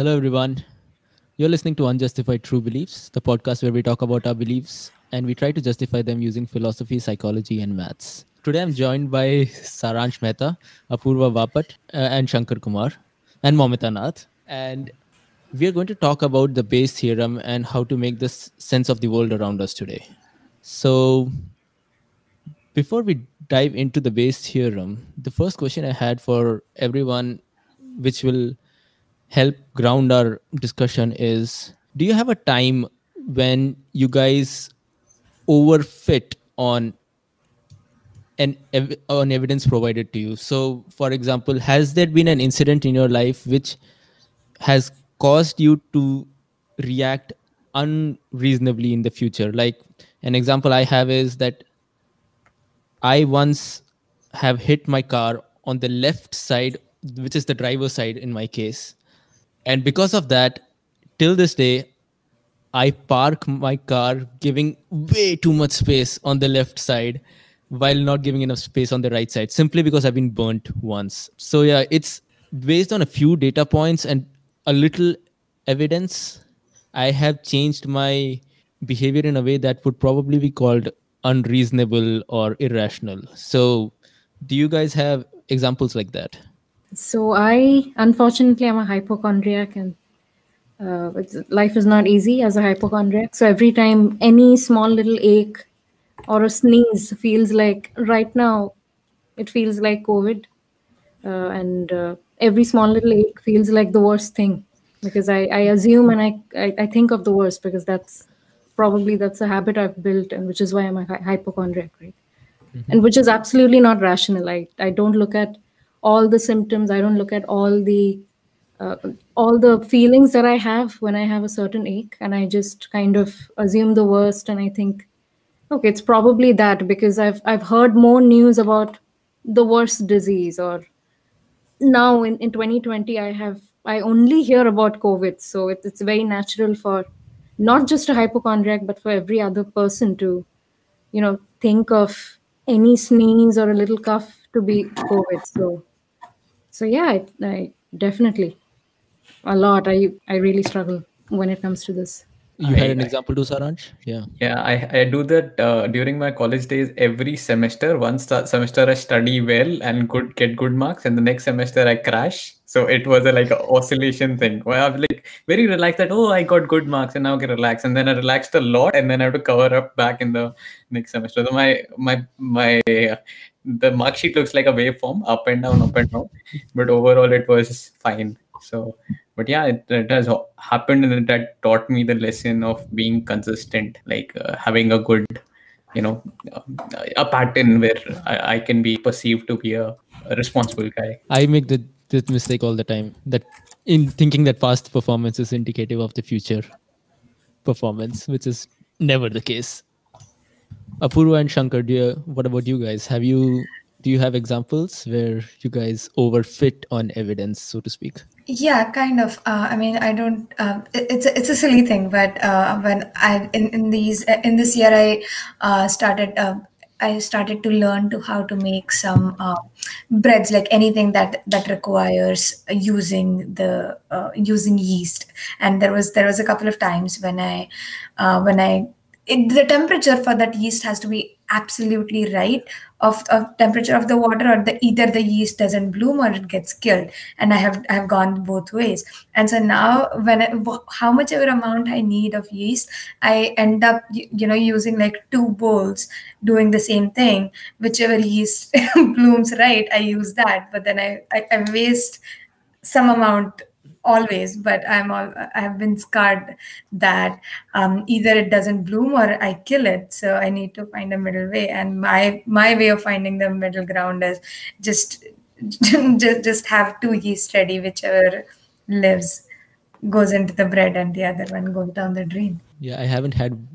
Hello, everyone. You're listening to Unjustified True Beliefs, the podcast where we talk about our beliefs and we try to justify them using philosophy, psychology, and maths. Today, I'm joined by Saransh Mehta, Apurva Vapat, uh, and Shankar Kumar, and Momita Nath. And we are going to talk about the Bayes theorem and how to make this sense of the world around us today. So, before we dive into the Bayes theorem, the first question I had for everyone, which will help ground our discussion, is Do you have a time when you guys overfit on an ev- on evidence provided to you? So, for example, has there been an incident in your life which has caused you to react unreasonably in the future? Like an example I have is that I once have hit my car on the left side, which is the driver's side in my case. And because of that, till this day, I park my car giving way too much space on the left side while not giving enough space on the right side simply because I've been burnt once. So, yeah, it's based on a few data points and a little evidence. I have changed my behavior in a way that would probably be called unreasonable or irrational. So, do you guys have examples like that? So I, unfortunately, I'm a hypochondriac, and uh, it's, life is not easy as a hypochondriac. So every time any small little ache or a sneeze feels like right now, it feels like COVID, uh, and uh, every small little ache feels like the worst thing because I, I assume and I, I I think of the worst because that's probably that's a habit I've built, and which is why I'm a hy- hypochondriac, right? and which is absolutely not rational. I, I don't look at all the symptoms. I don't look at all the uh, all the feelings that I have when I have a certain ache, and I just kind of assume the worst. And I think, okay, it's probably that because I've I've heard more news about the worst disease, or now in, in 2020 I have I only hear about COVID, so it, it's very natural for not just a hypochondriac, but for every other person to, you know, think of any sneeze or a little cough to be COVID. So, so yeah, I, I definitely a lot. I I really struggle when it comes to this. You had an I- example too, Saransh? Yeah. Yeah, I, I do that uh, during my college days every semester. One sta- semester I study well and good get good marks, and the next semester I crash. So it was a like a oscillation thing where I'm like very relaxed that oh I got good marks and now I can relax, and then I relaxed a lot, and then I have to cover up back in the next semester. So my my my uh, the mark sheet looks like a waveform up and down, up and down, but overall it was fine. So but yeah it, it has happened and that taught me the lesson of being consistent like uh, having a good you know uh, a pattern where I, I can be perceived to be a, a responsible guy I make the this mistake all the time that in thinking that past performance is indicative of the future performance, which is never the case. Apurva and Shankar, you, what about you guys? Have you do you have examples where you guys overfit on evidence, so to speak? Yeah, kind of. Uh, I mean, I don't. Uh, it- it's a, it's a silly thing, but uh, when I in, in these in this year I uh, started. Uh, I started to learn to how to make some uh, breads, like anything that that requires using the uh, using yeast. And there was there was a couple of times when I uh, when I it, the temperature for that yeast has to be absolutely right of, of temperature of the water or the either the yeast doesn't bloom or it gets killed. And i have i have gone both ways. And so now when I, how much ever amount i need of yeast i end up you know using like two bowls doing the same thing. Whichever yeast blooms right i use that. But then i i, I waste some amount always but i'm all i have been scarred that um, either it doesn't bloom or i kill it. So i need to find a middle way. And my my way of finding the middle ground is just just, just have two yeast ready whichever lives goes into the bread and the other one goes down the drain. Yeah, I haven't had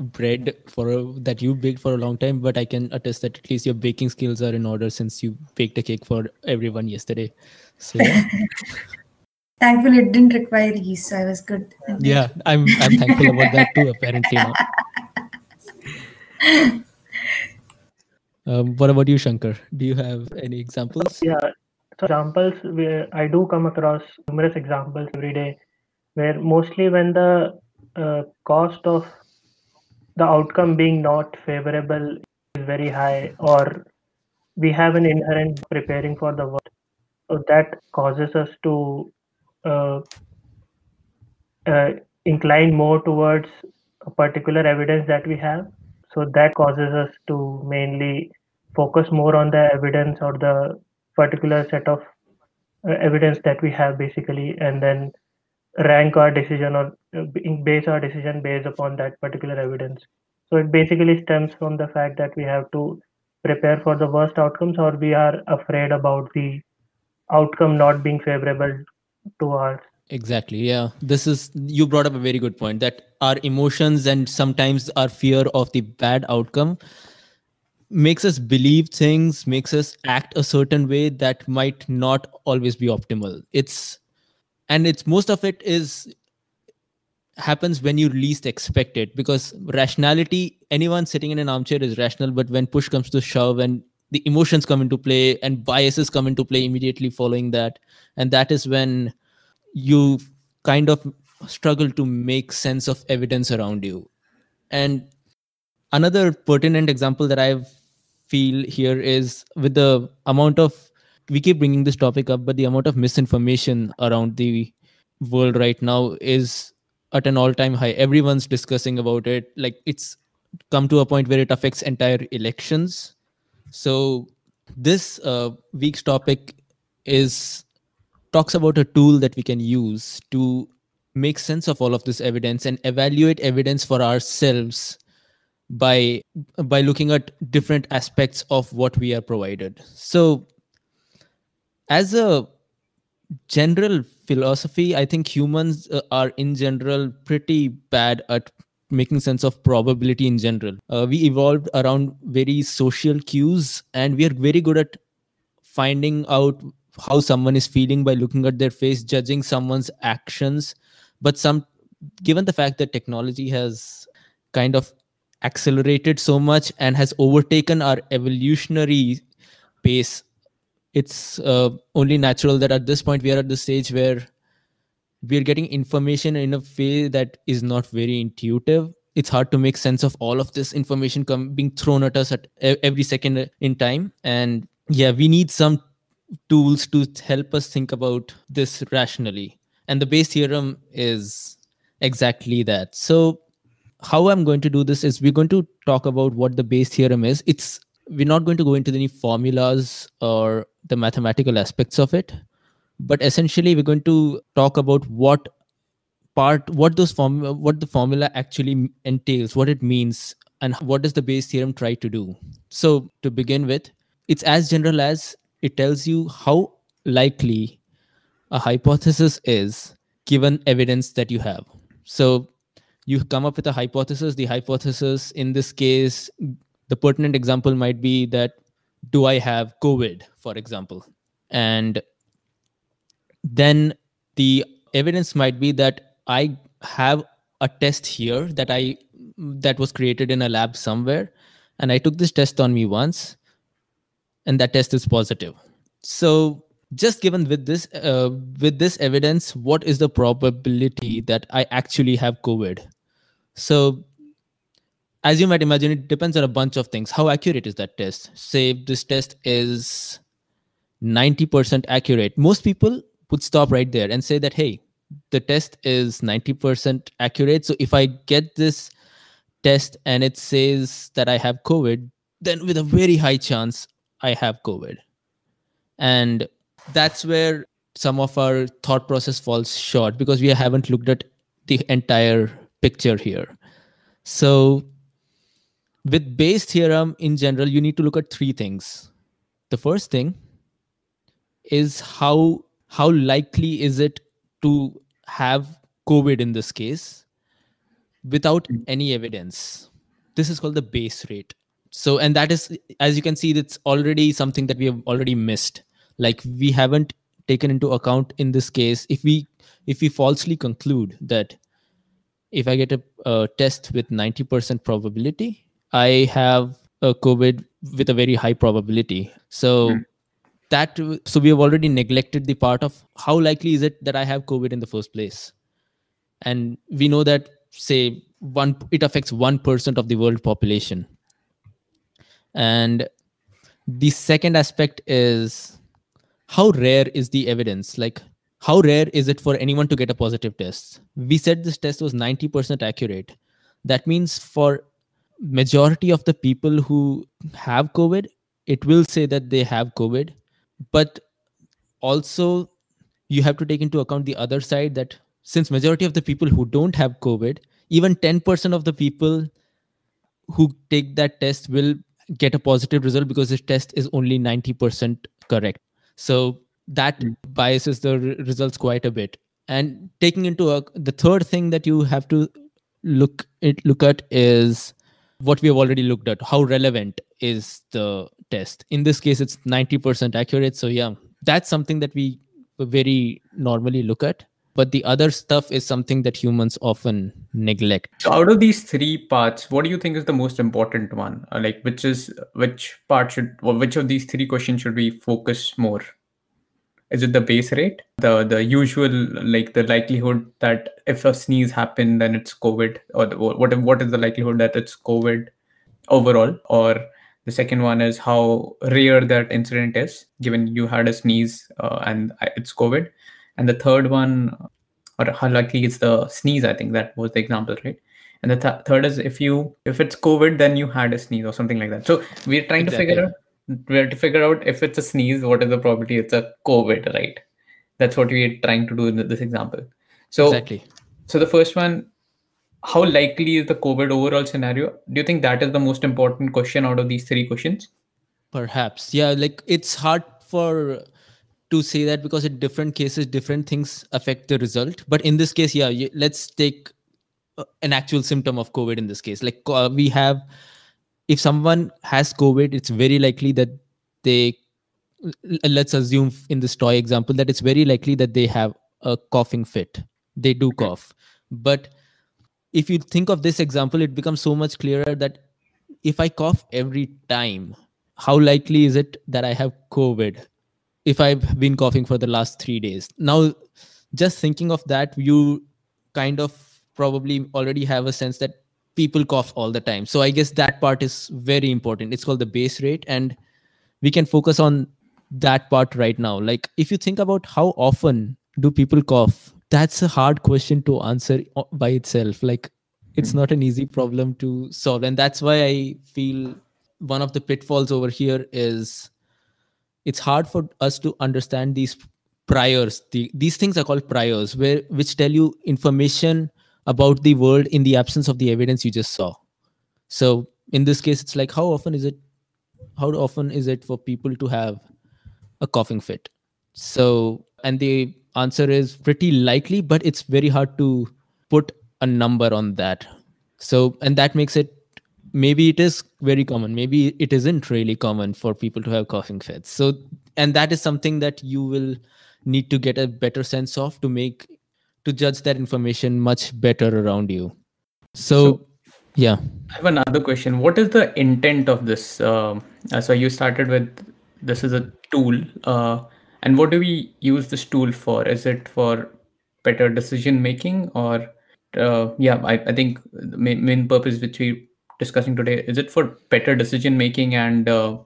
bread for a, that you baked for a long time, but I can attest that at least your baking skills are in order since you baked a cake for everyone yesterday. So yeah, thankfully it didn't require yeast so i was good yeah I'm I'm thankful about that too. Apparently now. Um, what about you, Shankar? Do you have any examples? Yeah. So examples where I do come across numerous examples every day where mostly when the uh, cost of the outcome being not favorable is very high or we have an inherent preparing for the worst so that causes us to uh, uh, incline more towards a particular evidence that we have. So that causes us to mainly focus more on the evidence or the particular set of uh, evidence that we have basically and then rank our decision or base our decision based upon that particular evidence. So it basically stems from the fact that we have to prepare for the worst outcomes or we are afraid about the outcome not being favorable to us exactly yeah. This is you brought up a very good point that our emotions and sometimes our fear of the bad outcome makes us believe things makes us act a certain way that might not always be optimal. It's and it's most of it is happens when you least expect it because rationality anyone sitting in an armchair is rational but when push comes to shove and the emotions come into play and biases come into play immediately following that. And that is when you kind of struggle to make sense of evidence around you. And another pertinent example that i feel here is with the amount of we keep bringing this topic up but the amount of misinformation around the world right now is at an all time high. Everyone's discussing about it. Like it's come to a point where it affects entire elections so this uh, week's topic is talks about a tool that we can use to make sense of all of this evidence and evaluate evidence for ourselves by by looking at different aspects of what we are provided. So as a general philosophy i think humans uh, are in general pretty bad at making sense of probability in general. Uh, we evolved around very social cues and we are very good at finding out how someone is feeling by looking at their face judging someone's actions. But some given the fact that technology has kind of accelerated so much and has overtaken our evolutionary pace it's uh, only natural that at this point we are at the stage where we're getting information in a way that is not very intuitive. It's hard to make sense of all of this information come, being thrown at us at every second in time. And yeah we need some tools to help us think about this rationally. And the bayes theorem is exactly that. So how i'm going to do this is we're going to talk about what the bayes theorem is. It's we're not going to go into any formulas or the mathematical aspects of it but essentially we're going to talk about what part what those form what the formula actually entails what it means and what does the bayes theorem try to do? So to begin with it's as general as it tells you how likely a hypothesis is given evidence that you have. So you come up with a hypothesis. The hypothesis in this case the pertinent example might be that do i have covid for example? And then the evidence might be that i have a test here that i that was created in a lab somewhere and i took this test on me once and that test is positive. So just given with this uh, with this evidence what is the probability that i actually have covid? So as you might imagine it depends on a bunch of things. How accurate is that test? Say this test is 90% accurate most people would stop right there and say that hey the test is 90% accurate. So if i get this test and it says that i have covid then with a very high chance i have covid. And that's where some of our thought process falls short because we haven't looked at the entire picture here. So with bayes theorem in general you need to look at three things. The first thing is how how likely is it to have covid in this case without Mm. any evidence? This is called the base rate. So and that is as you can see it's already something that we have already missed. Like we haven't taken into account in this case. If we if we falsely conclude that if i get a, a test with 90% probability i have a covid with a very high probability. So Mm. That so we have already neglected the part of how likely is it that i have covid in the first place? And we know that say one it affects 1% of the world population. And the second aspect is how rare is the evidence? Like how rare is it for anyone to get a positive test? We said this test was 90% accurate. That means for majority of the people who have covid it will say that they have covid but also you have to take into account the other side that since majority of the people who don't have covid even 10% of the people who take that test will get a positive result because this test is only 90% correct so that Mm. biases the re- results quite a bit and taking into a, the third thing that you have to look it look at is what we have already looked at how relevant is the test in this case it's 90% accurate so yeah that's something that we very normally look at but the other stuff is something that humans often neglect So out of these three parts, what do you think is the most important one? Uh, like which is which part should or which of these three questions should we focus more? Is it the base rate, the the usual like the likelihood that if a sneeze happened then it's COVID, or the, what what is the likelihood that it's COVID overall, or the second one is how rare that incident is, given you had a sneeze uh, and it's COVID, and the third one or how likely is the sneeze i think that was the example right? And the th- third is if you if it's covid then you had a sneeze or something like that. So we're trying to figure out we're to figure out if it's a sneeze what is the probability it's a covid right? That's what we're trying to do in this example. So exactly. so the first one how likely is the covid overall scenario? Do you think that is the most important question out of these three questions? Perhaps. Yeah like it's hard for to say that because in different cases different things affect the result. But in this case yeah you, let's take uh, an actual symptom of covid in this case. Like uh, we have if someone has covid it's very likely that they let's assume in this toy example that it's very likely that they have a coughing fit. They do cough. But if you think of this example it becomes so much clearer that if i cough every time how likely is it that i have covid if i've been coughing for the last 3 days? Now just thinking of that you kind of probably already have a sense that people cough all the time. So i guess that part is very important. It's called the base rate. And we can focus on that part right now. Like if you think about how often do people cough that's a hard question to answer by itself. Like it's Hmm. not an easy problem to solve. And that's why i feel one of the pitfalls over here is it's hard for us to understand these priors. The, these things are called priors where which tell you information about the world in the absence of the evidence you just saw. So in this case it's like how often is it how often is it for people to have a coughing fit? So and the answer is pretty likely but it's very hard to put a number on that. So and that makes it maybe it is very common. Maybe it isn't really common for people to have coughing fits. So and that is something that you will need to get a better sense of to make to judge that information much better around you so, So- yeah I have another question. What is the intent of this? Um, uh, so you started with this is a tool, uh, and what do we use this tool for? Is it for better decision making, or uh, yeah, I, I think the main, main purpose which we discussing today is it for better decision making and uh,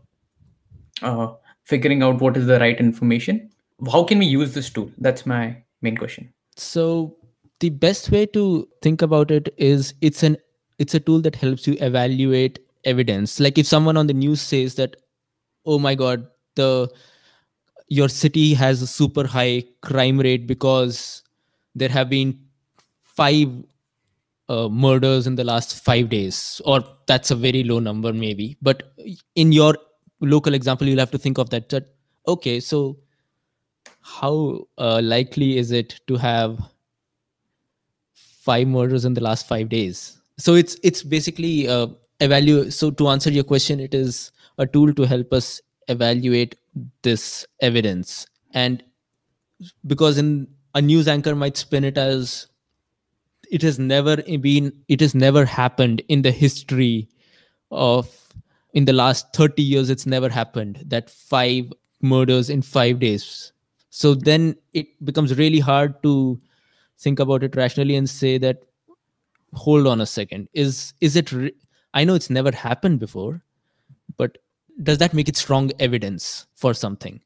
uh, figuring out what is the right information? How can we use this tool? That's my main question. So the best way to think about it is it's an it's a tool that helps you evaluate evidence. Like if someone on the news says that oh my god the your city has a super high crime rate because there have been five uh, murders in the last 5 days or that's a very low number maybe. But in your local example you'll have to think of that that okay so how uh, likely is it to have five murders in the last five days? So it's it's basically uh, evaluate so to answer your question it is a tool to help us evaluate this evidence. And because in a news anchor might spin it as it has never been it has never happened in the history of in the last 30 years it's never happened that five murders in 5 days so then it becomes really hard to think about it rationally and say that hold on a second. Is is it re- i know it's never happened before but does that make it strong evidence for something?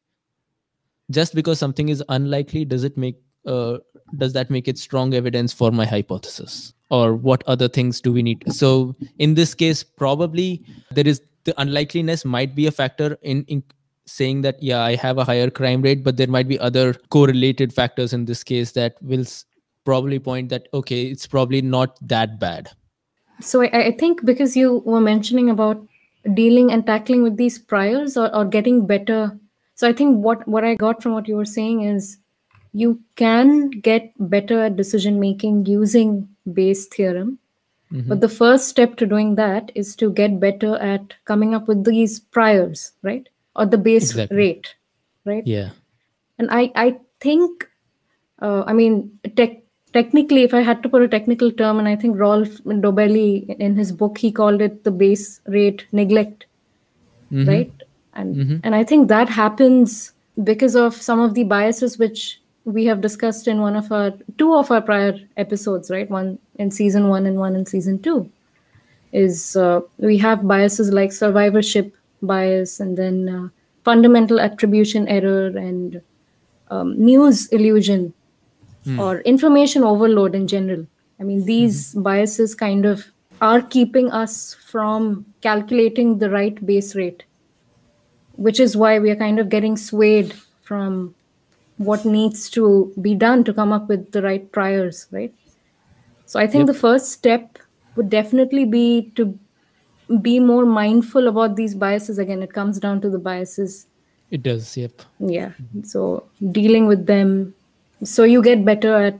Just because something is unlikely does it make uh, does that make it strong evidence for my hypothesis? Or what other things do we need? So in this case probably there is the unlikeliness might be a factor in, in saying that yeah i have a higher crime rate but there might be other correlated factors in this case that will probably point that okay it's probably not that bad So I, I think because you were mentioning about dealing and tackling with these priors or, or getting better. So I think what, what I got from what you were saying is you can get better at decision making using Bayes theorem. Mhm. But the first step to doing that is to get better at coming up with these priors, right? Or the base Exactly. rate, right? yeah and i i think uh, i mean tech, technically if i had to put a technical term and i think rolf dobelli in his book he called it the base rate neglect Mhm. right and Mhm. and i think that happens because of some of the biases which we have discussed in one of our two of our prior episodes right one in season 1 and one in season 2 is uh, we have biases like survivorship bias and then uh, fundamental attribution error and um, news illusion or information overload in general. I mean, these biases kind of are keeping us from calculating the right base rate, which is why we are kind of getting swayed from what needs to be done to come up with the right priors, right? So I think the first step would definitely be to be more mindful about these biases. Again, it comes down to the biases. It does yep. Yeah so dealing with them so you get better at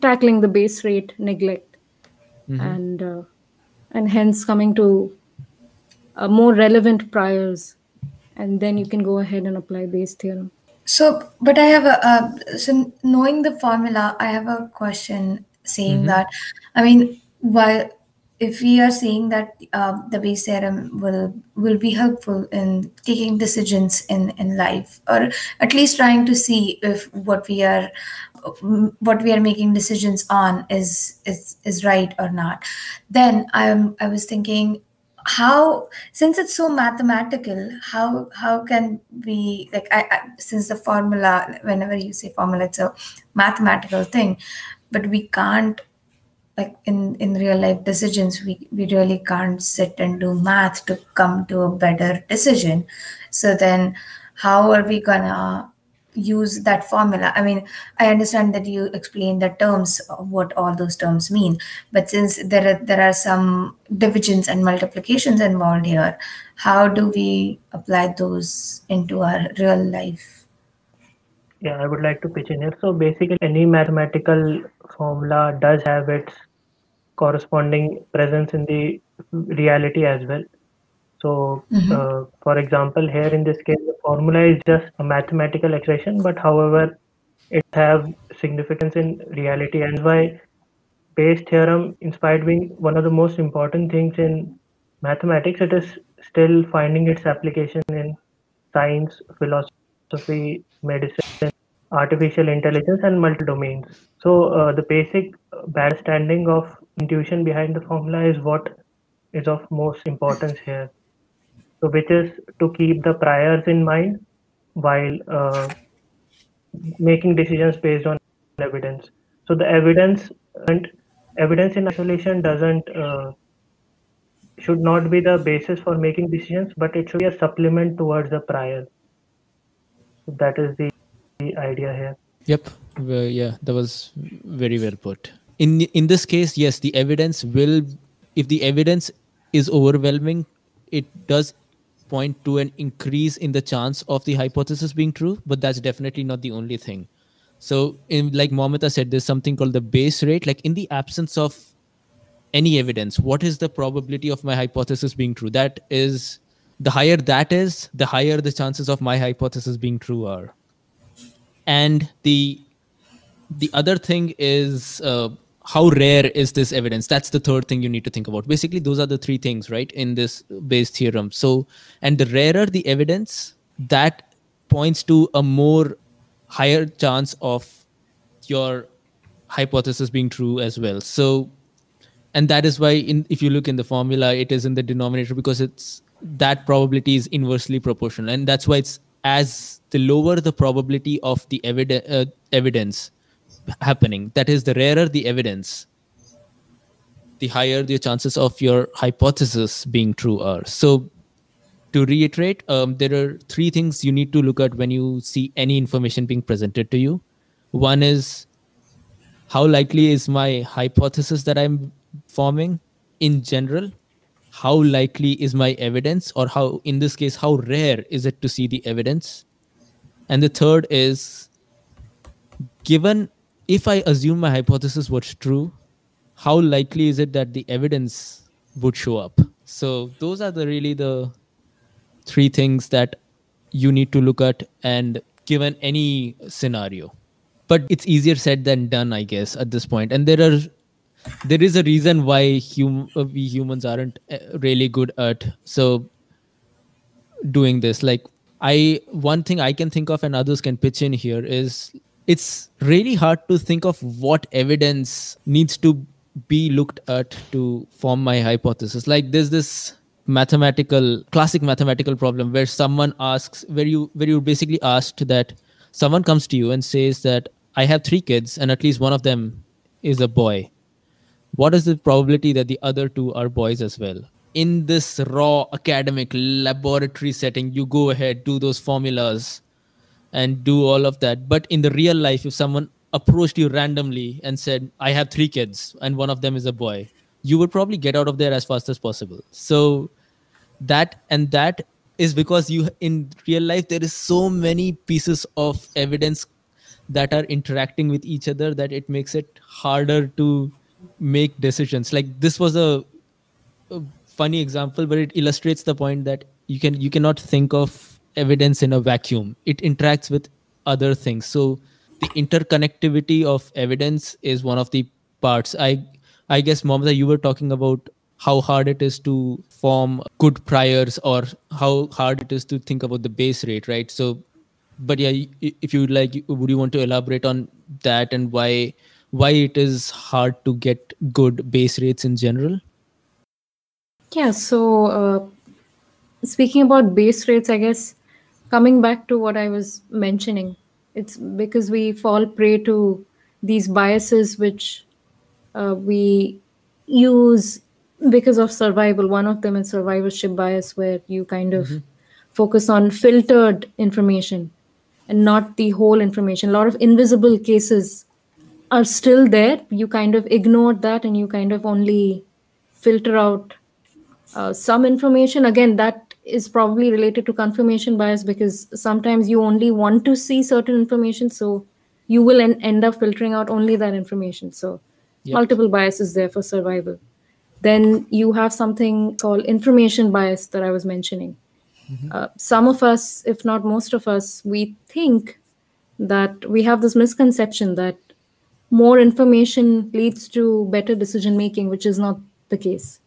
tackling the base rate neglect. And uh, and hence coming to uh, more relevant priors. And then you can go ahead and apply Bayes theorem. So, but I have a, uh, so knowing the formula, I have a question saying that, I mean, why, if we are saying that uh, the Bayes theorem will will be helpful in taking decisions in in life, or at least trying to see if what we are what we are making decisions on is is is right or not, then I'm I was thinking how since it's so mathematical how how can we like I, I since the formula whenever you say formula it's a mathematical thing but we can't like in in real life decisions we we really can't sit and do math to come to a better decision. So then how are we gonna use that formula? I mean i understand that you explained the terms of what all those terms mean but since there are there are some divisions and multiplications involved here how do we apply those into our real life? Yeah, I would like to pitch in here. So basically, any mathematical formula does have its corresponding presence in the reality as well. So, uh, for example, here in this case, the formula is just a mathematical expression, but however, it have significance in reality, and why Bayes theorem, in spite of being one of the most important things in mathematics, it is still finding its application in science, philosophy, medicine, artificial intelligence, and multi domains. So uh, the basic understanding of intuition behind the formula is what is of most importance here. So which is to keep the priors in mind while uh, making decisions based on evidence. So the evidence and evidence in isolation doesn't uh, should not be the basis for making decisions, but it should be a supplement towards the prior. So that is the, the idea here. Yep. Yeah, that was very well put. In in this case, yes, the evidence will. If the evidence is overwhelming, it does point to an increase in the chance of the hypothesis being true. But that's definitely not the only thing. So, in like Momita said, there's something called the base rate. Like in the absence of any evidence, what is the probability of my hypothesis being true? That is, the higher that is, the higher the chances of my hypothesis being true are and the the other thing is uh, how rare is this evidence? That's the third thing you need to think about. Basically those are the three things right in this Bayes theorem. So and the rarer the evidence that points to a more higher chance of your hypothesis being true as well. So, and that is why, in if you look in the formula, it is in the denominator because it's that probability is inversely proportional, and that's why it's as the lower the probability of the evidence uh, evidence happening, that is, the rarer the evidence, the higher the chances of your hypothesis being true are. So, to reiterate, um, there are three things you need to look at when you see any information being presented to you. One is how likely is my hypothesis that I'm forming in general? How likely is my evidence, or how, in this case, how rare is it to see the evidence? And the third is given if I assume my hypothesis was true, how likely is it that the evidence would show up? So those are the really the three things that you need to look at and given any scenario but it's easier said than done i guess at this point. and there are there is a reason why hum, uh, we humans aren't uh, really good at so doing this like i one thing i can think of and others can pitch in here is it's really hard to think of what evidence needs to be looked at to form my hypothesis. Like there's this mathematical classic mathematical problem where someone asks where you where you basically asked that someone comes to you and says that i have three kids and at least one of them is a boy. What is the probability that the other two are boys as well? In this raw academic laboratory setting you go ahead do those formulas and do all of that. But in the real life if someone approached you randomly and said i have three kids and one of them is a boy you would probably get out of there as fast as possible. So that and that is because you in real life there is so many pieces of evidence that are interacting with each other that it makes it harder to make decisions. Like this was a, a funny example but it illustrates the point that you can you cannot think of evidence in a vacuum it interacts with other things so the interconnectivity of evidence is one of the parts i I guess, Momita, you were talking about how hard it is to form good priors or how hard it is to think about the base rate, right? So, but yeah, if you would like, would you want to elaborate on that and why why it is hard to get good base rates in general? Yeah. So, uh, speaking about base rates, I guess coming back to what I was mentioning, it's because we fall prey to these biases which uh, we use because of survival. One of them is survivorship bias, where you kind of mm-hmm. focus on filtered information and not the whole information. A lot of invisible cases are still there. You kind of ignore that and you kind of only filter out uh, some information. Again, that is probably related to confirmation bias because sometimes you only want to see certain information. So you will en- end up filtering out only that information. So yep. multiple biases there for survival then you have something called information bias that i was mentioning mm-hmm. uh, some of us if not most of us we think that we have this misconception that more information leads to better decision making which is not the case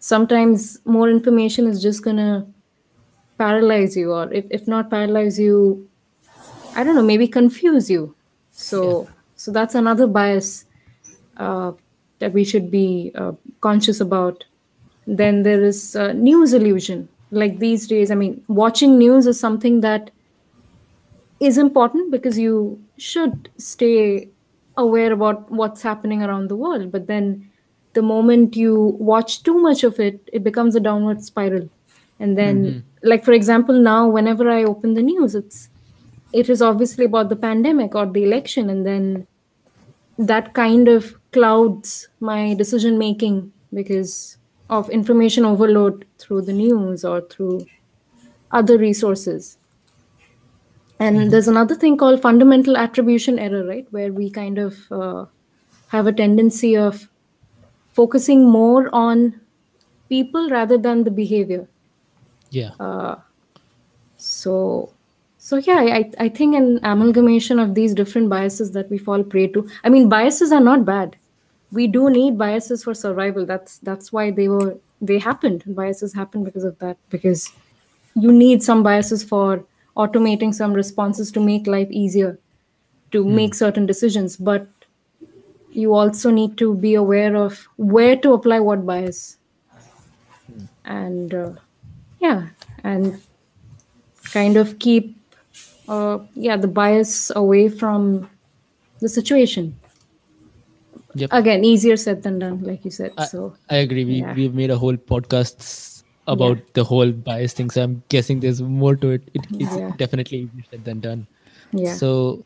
sometimes more information is just to paralyze you or if, if not paralyze you i don't know maybe confuse you so yeah. so that's another bias uh, that we should be uh, conscious about. Then there is uh, news illusion. Like these days, I mean, watching news is something that is important because you should stay aware about what's happening around the world. But then the moment you watch too much of it, it becomes a downward spiral. And then, mm-hmm. like for example, now whenever I open the news, it's it is obviously about the pandemic or the election, and then that kind of clouds my decision making because of information overload through the news or through other resources and mm-hmm. there's another thing called fundamental attribution error right where we kind of uh, have a tendency of focusing more on people rather than the behavior. Yeah. Uh, so so yeah I, I think an amalgamation of these different biases that we fall prey to. I mean biases are not bad. We do need biases for survival. That's that's why they were they happened. Biases happened because of that because you need some biases for automating some responses to make life easier to hmm. make certain decisions. But you also need to be aware of where to apply what bias and uh, yeah and kind of keep uh, yeah the bias away from the situation Yep. again easier said than done like you said I- so I agree. We Yeah. we've made a whole podcast about the whole bias thing. So I'm guessing there's more to it. it it's Yeah. definitely easier said than done. yeah So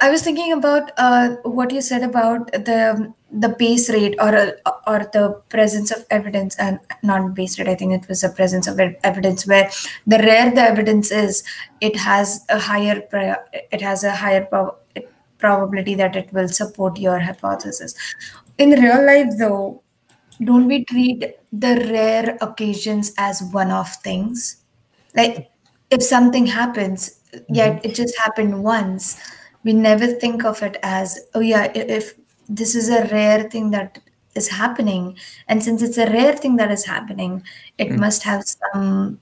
I was thinking about uh, what you said about the the base rate or uh, or the presence of evidence and not base rate. I think it was a presence of evidence where the rare the evidence is, it has a higher it has a higher prob- probability that it will support your hypothesis. In real life, though, don't we treat the rare occasions as one-off things? Like if something happens, yet it just happened once. We never think of it as, oh yeah, if this is a rare thing that is happening, and since it's a rare thing that is happening, it must have some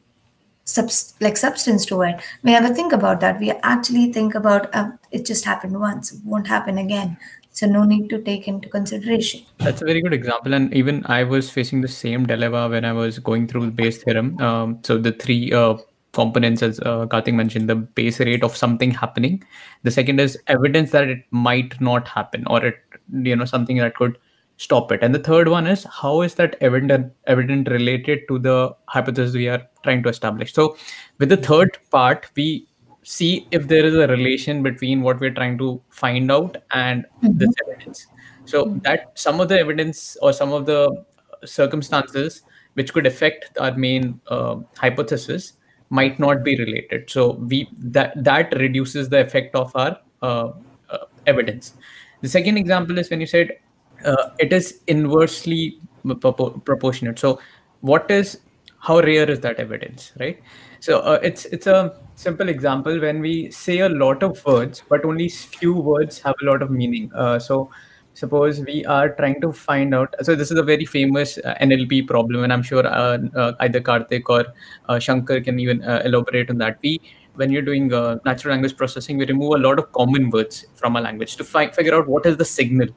subs- like substance to it. We never think about that. We actually think about uh, it just happened once, it won't happen again. So no need to take into consideration. That's a very good example, and even I was facing the same dilemma when I was going through the Bayes theorem. Um, so the three uh, components, as uh, Karthik mentioned, the base rate of something happening. The second is evidence that it might not happen, or it, you know, something that could stop it. And the third one is how is that evident evident related to the hypothesis we are trying to establish. So with the third part, we see if there is a relation between what we're trying to find out and this evidence so that some of the evidence or some of the circumstances which could affect our main uh, hypothesis might not be related. So we that that reduces the effect of our uh, uh, evidence. The second example is when you said uh, it is inversely propo- proportionate. So what is how rare is that evidence right? So uh, it's it's a simple example when we say a lot of words but only few words have a lot of meaning. Uh, so suppose we are trying to find out so this is a very famous uh, nlp problem and i'm sure uh, uh, either karthik or uh, shankar can even uh, elaborate on that. We when you're doing uh, natural language processing we remove a lot of common words from a language to fi- figure out what is the signal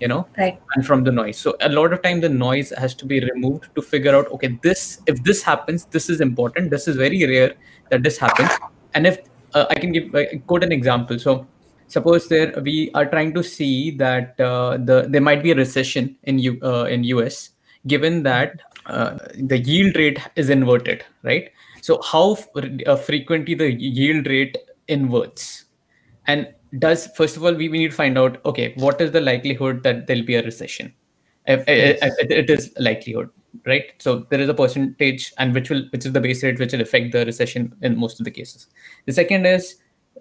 you know Right. and from the noise. So a lot of time the noise has to be removed to figure out okay this if this happens this is important this is very rare that this happens. And if uh, i can give uh, quote an example. So suppose there we are trying to see that uh, the there might be a recession in U, uh, in us given that uh, the yield rate is inverted right? So how f- uh, frequently the yield rate inverts. And does first of all we, we need to find out okay what is the likelihood that there'll be a recession? If, if- if it is likelihood right? So there is a percentage and which will which is the base rate which will affect the recession in most of the cases. The second is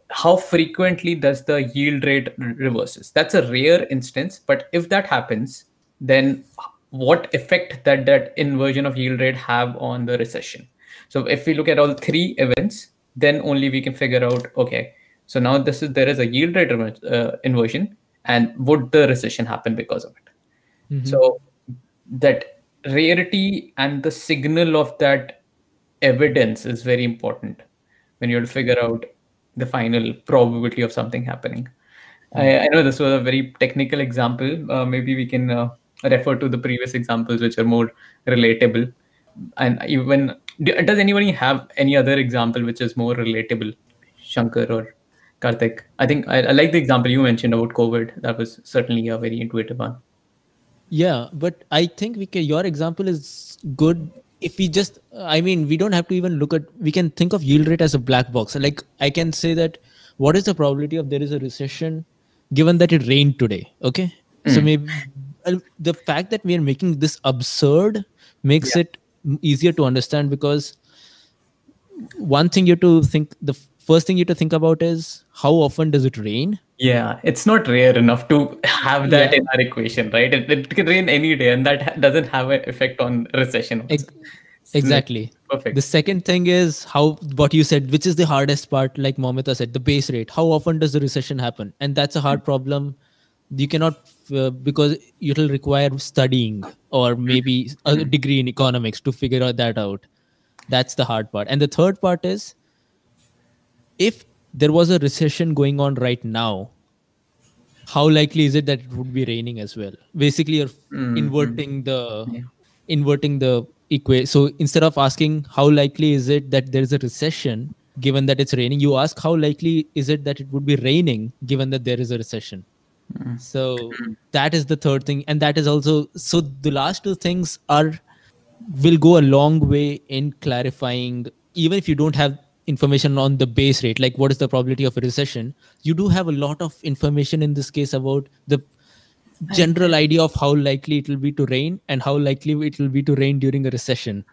how frequently does the yield rate reverses? That's a rare instance but if that happens then what effect that that inversion of yield rate have on the recession? So if we look at all three events then only we can figure out okay so now this is there is a yield rate uh, inversion and would the recession happen because of it? So that rarity and the signal of that evidence is very important when you have to figure out the final probability of something happening. I, I know this was a very technical example. Uh, maybe we can uh, refer to the previous examples, which are more relatable. And even do- does anybody have any other example which is more relatable, Shankar or Karthik? I think I, I like the example you mentioned about COVID. That was certainly a very intuitive one. Yeah, but I think we can. Your example is good. If we just, I mean, we don't have to even look at. We can think of yield rate as a black box. Like I can say that, what is the probability of there is a recession, given that it rained today? Okay, so maybe uh, the fact that we are making this absurd makes it easier to understand because one thing you have to think. The first thing you have to think about is how often does it rain? Yeah, it's not rare enough to have that Yeah. in our equation, right? It, it can rain any day, and that ha- doesn't have an effect on recession. Ex- exactly. Perfect. The second thing is how what you said, which is the hardest part, like Momita said, the base rate. How often does the recession happen? And that's a hard mm-hmm. problem. You cannot uh, because it'll require studying or mm-hmm. maybe a mm-hmm. degree in economics to figure out that out. That's the hard part. And the third part is if there was a recession going on right now, how likely is it that it would be raining as well? Basically, you're Mhm. inverting the Yeah. inverting the equation. So instead of asking how likely is it that there is a recession, given that it's raining, you ask how likely is it that it would be raining, given that there is a recession. So that is the third thing, and that is also so the last two things are will go a long way in clarifying even if you don't have information on the base rate like what is the probability of a recession you do have a lot of information in this case about the general idea of how likely it will be to rain and how likely it will be to rain during a recession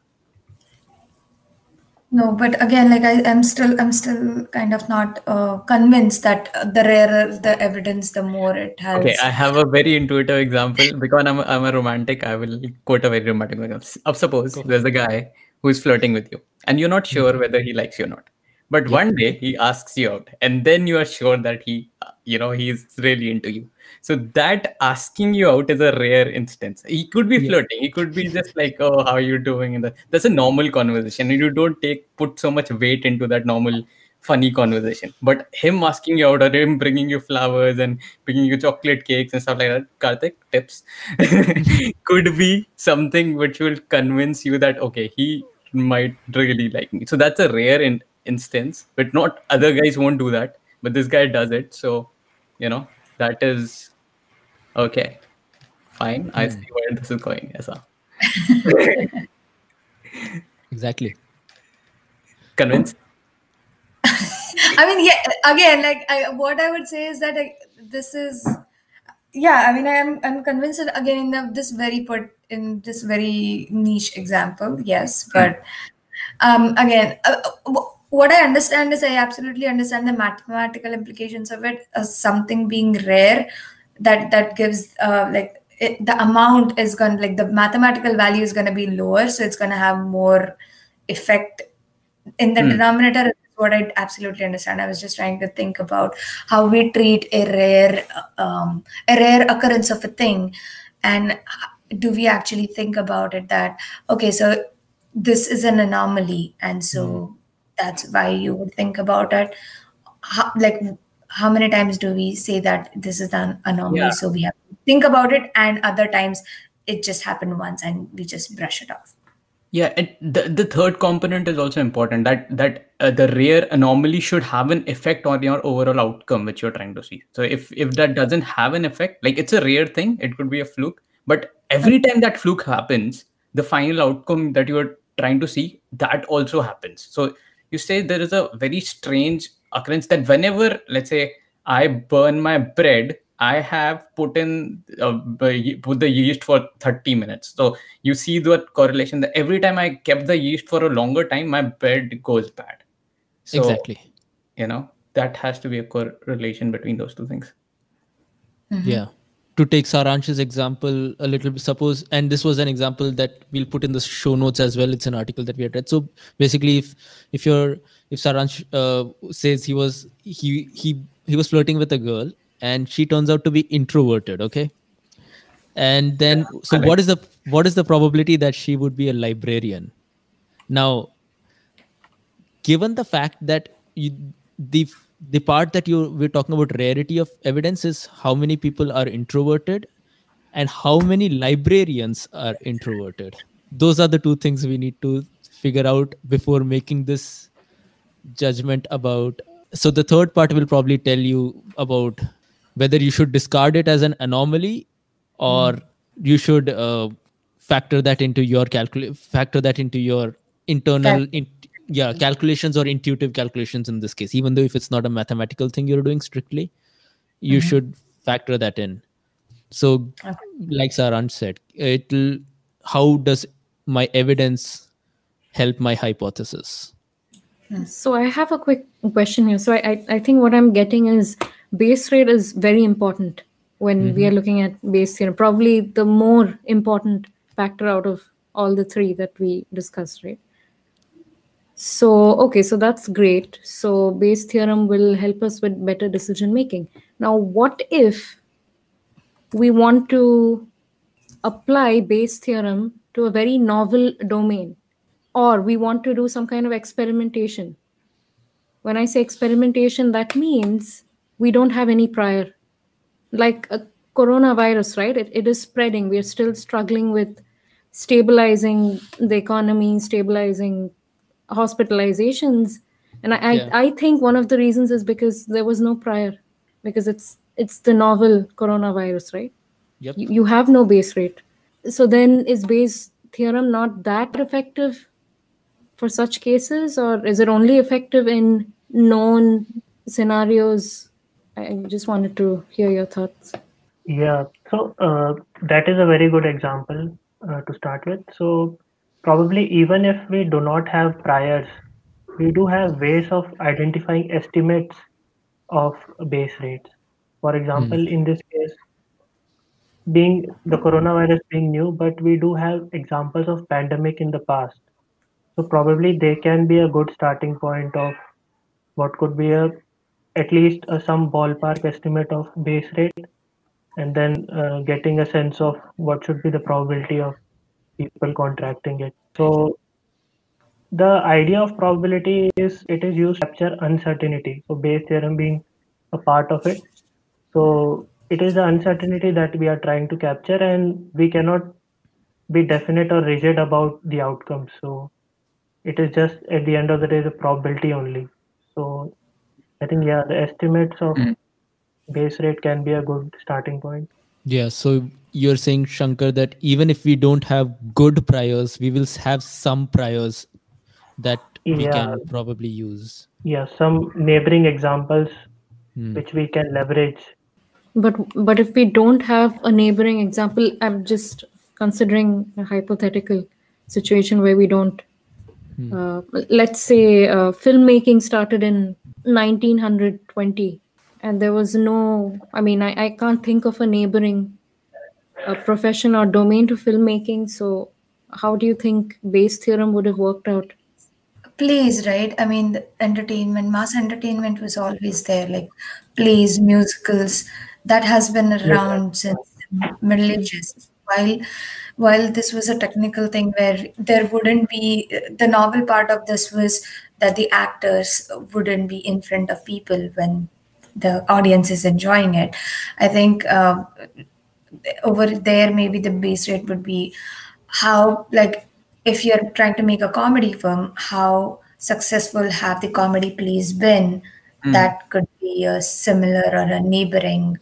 No, but again, like I am still, I'm still kind of not uh, convinced that uh, the rarer the evidence, the more it has. Okay, I have a very intuitive example because I'm a, I'm a romantic. I will quote a very romantic example. Up suppose there's a guy who is flirting with you, and you're not sure whether he likes you or not. But one day he asks you out, and then you are sure that he, uh, you know, he's really into you. So that asking you out is a rare instance. He could be flirting. He could be just like, "Oh, how are you doing?" And that's a normal conversation. You don't take put so much weight into that normal funny conversation. But him asking you out or him bringing you flowers and bringing you chocolate cakes and stuff like that, Karthik, tips, could be something which will convince you that, okay, he might really like me. So that's a rare in- instance, but not other guys won't do that. But this guy does it. So, you know, that is okay. Fine. I hmm. see where this is going. Yes, sir. exactly Convinced? I mean, yeah. Again, like I, what I would say is that I, this is, yeah. I mean, I am I'm convinced that again in the, this very put in this very niche example, yes. But um, again, uh, what I understand is I absolutely understand the mathematical implications of it as something being rare, that that gives uh, like it, the amount is going to like the mathematical value is going to be lower, so it's going to have more effect in the Hmm. denominator what I absolutely understand. I was just trying to think about how we treat a rare, um, a rare occurrence of a thing, and do we actually think about it that okay, so this is an anomaly, and so that's why you would think about it. How, like, how many times do we say that this is an anomaly? Yeah. So we have to think about it, and other times it just happened once, and we just brush it off. Yeah, and the, the third component is also important that that uh, the rare anomaly should have an effect on your overall outcome which you're trying to see. So if if that doesn't have an effect, like it's a rare thing, it could be a fluke, but every time that fluke happens, the final outcome that you're trying to see that also happens. So you say there is a very strange occurrence that whenever let's say I burn my bread, I have put in uh, put the yeast for 30 minutes. So you see the correlation that every time I kept the yeast for a longer time, my bread goes bad. So, exactly You know, that has to be a correlation between those two things. yeah to take saransh's example a little bit suppose and this was an example that we'll put in the show notes as well it's an article that we had read so basically if if you're if saransh uh, says he was he he he was flirting with a girl and she turns out to be introverted okay? And then so what is the what is the probability that she would be a librarian? Now given the fact that you, the the part that you we're talking about rarity of evidence is how many people are introverted and how many librarians are introverted. Those are the two things we need to figure out before making this judgment about so the third part will probably tell you about whether you should discard it as an anomaly or hmm. you should uh, factor that into your calcul factor that into your internal in, yeah calculations or intuitive calculations in this case. Even though if it's not a mathematical thing you're doing strictly you mm-hmm. should factor that in. So like saransh said it'll how does my evidence help my hypothesis? Hmm. So I have a quick question here. So I, I, I think what I'm getting is base rate is very important when we are mm-hmm. looking at Bayes theorem. Probably the more important factor out of all the three that we discussed, right? So okay, so that's great. So Bayes theorem will help us with better decision making. Now, what if we want to apply Bayes theorem to a very novel domain? or we want to do some kind of experimentation. When I say experimentation, that means we don't have any prior like a coronavirus, right? It, it is spreading. We're still struggling with stabilizing the economy, stabilizing hospitalizations. And I, Yeah. I, I think one of the reasons is because there was no prior, because it's it's the novel coronavirus, right? Yep. You, you have no base rate. So then is Bayes theorem not that effective for such cases, or is it only effective in known scenarios? I I just wanted to hear your thoughts. Yeah, so uh, that is a very good example uh, to start with. So probably even if we do not have priors, we do have ways of identifying estimates of base rates. For example, in this case, being the coronavirus being new, but we do have examples of pandemic in the past. So probably they can be a good starting point of what could be a at least a, some ballpark estimate of base rate and then uh, getting a sense of what should be the probability of people contracting it. So the idea of probability is it is used to capture uncertainty. So Bayes theorem being a part of it. So it is the uncertainty that we are trying to capture and we cannot be definite or rigid about the outcome. So it is just at the end of the day the probability only. So I think yeah, the estimates of Mm. base rate can be a good starting point. Yeah. So you're saying, Shankar, that even if we don't have good priors, we will have some priors that we can probably use. Yeah, some neighboring examples Hmm. which we can leverage. But but if we don't have a neighboring example, I'm just considering a hypothetical situation where we don't. Uh, let's say uh, filmmaking started in 1920, and there was no. I mean, I, I can't think of a neighboring uh, profession or domain to filmmaking. So, how do you think Bayes' theorem would have worked out? plays right i mean the entertainment mass entertainment was always there like plays musicals that has been around since the middle ages while while this was a technical thing where there wouldn't be the novel part of this was that the actors wouldn't be in front of people when the audience is enjoying it. I think uh, over there maybe the base rate would be how like if you're trying to make a comedy film how successful have the comedy plays been? That could be a similar or a neighboring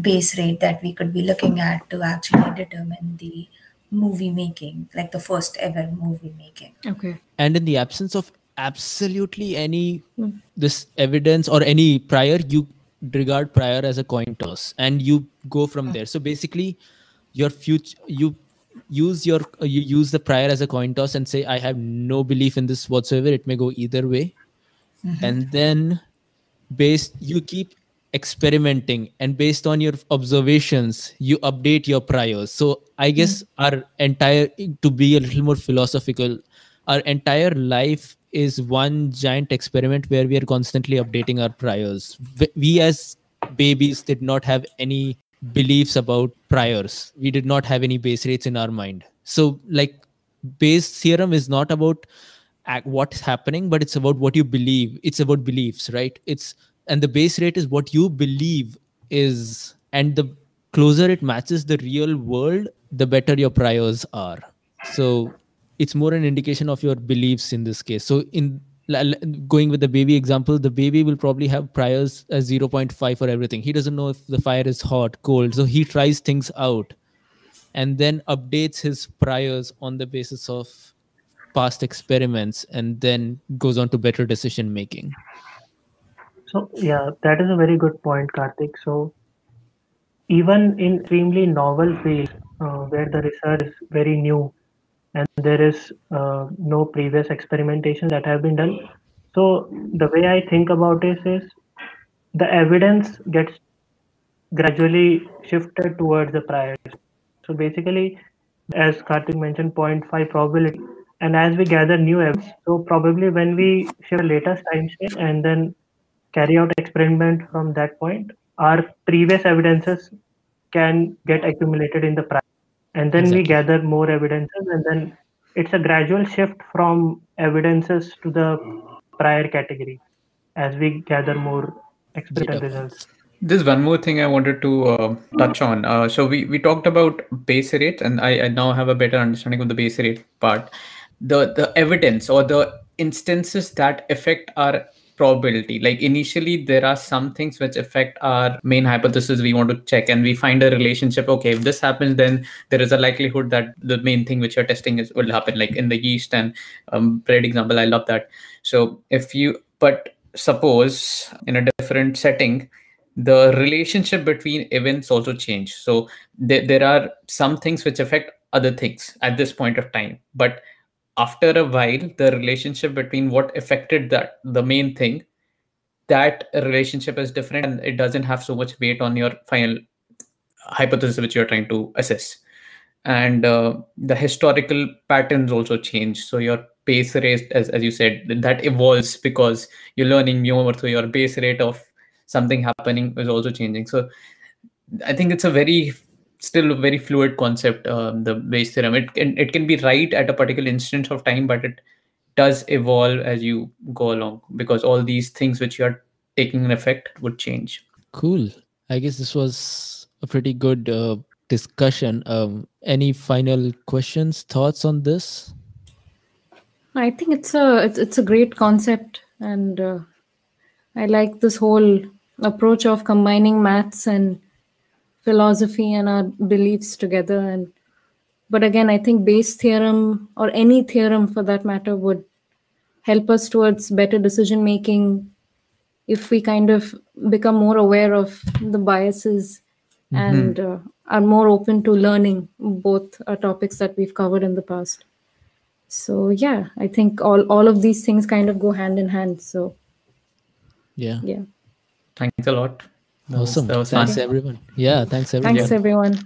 base rate that we could be looking at to actually determine the movie making like the first ever movie making. Okay. and in the absence of absolutely any hmm. this evidence or any prior you regard prior as a coin toss and you go from hmm. there. So basically your future you use your you use the prior as a coin toss and say i have no belief in this whatsoever. It may go either way. Mm-hmm. And then based you keep experimenting and based on your observations you update your priors. So i hmm. guess our entire to be a little more philosophical our entire life is one giant experiment where we are constantly updating our priors. We, as babies did not have any beliefs about priors. We did not have any base rates in our mind. So like Bayes' theorem is not about uh, what's happening but it's about what you believe. It's about beliefs right? It's and the base rate is what you believe is and the closer it matches the real world the better your priors are. So it's more an indication of your beliefs in this case. So in going with the baby example the baby will probably have priors as 0.5 for everything. He doesn't know if the fire is hot cold so he tries things out and then updates his priors on the basis of past experiments and then goes on to better decision making So yeah, that is a very good point, Karthik. So even in extremely novel fields uh, where the research is very new and there is uh, no previous experimentation that have been done. So the way I think about this is the evidence gets gradually shifted towards the prior. So basically, as Karthik mentioned, 0.5 probability. And as we gather new evidence, so probably when we share latest time state and then carry out experiment from that point, our previous evidences can get accumulated in the prior. And then we gather more evidences and then it's a gradual shift from evidences to the prior category as we gather more experimental Yeah. results. There's one more thing I wanted to uh, touch on. Uh, so we, we talked about base rate, and I, I now have a better understanding of the base rate part. The the evidence or the instances that affect our probability. Like initially, there are some things which affect our main hypothesis we want to check, and we find a relationship. Okay, if this happens, then there is a likelihood that the main thing which you're testing is will happen. Like in the yeast and um, bread example, I love that. So if you but suppose in a different setting the relationship between events also change so there, there are some things which affect other things at this point of time but after a while the relationship between what affected that the main thing that relationship is different and it doesn't have so much weight on your final hypothesis which you're trying to assess. And uh, the historical patterns also change. So your base rate as, as you said that evolves because you're learning more. So your base rate of something happening is also changing. So i think it's a very still a very fluid concept um, the Bayes theorem it can it can be right at a particular instance of time but it does evolve as you go along because all these things which you are taking an effect would change Cool. I guess this was a pretty good uh, discussion. Um, any final questions, thoughts on this? I think it's a it's, it's a great concept, and uh, I like this whole approach of combining maths and philosophy and our beliefs together. And but again, I think Bayes' theorem or any theorem for that matter would help us towards better decision making if we kind of become more aware of the biases and uh, are more open to learning both are topics that we've covered in the past. So yeah i think all all of these things kind of go hand in hand. So Yeah. yeah. Thanks a lot That Awesome. that was thanks, fun everyone. Yeah. Thanks, everyone. thanks everyone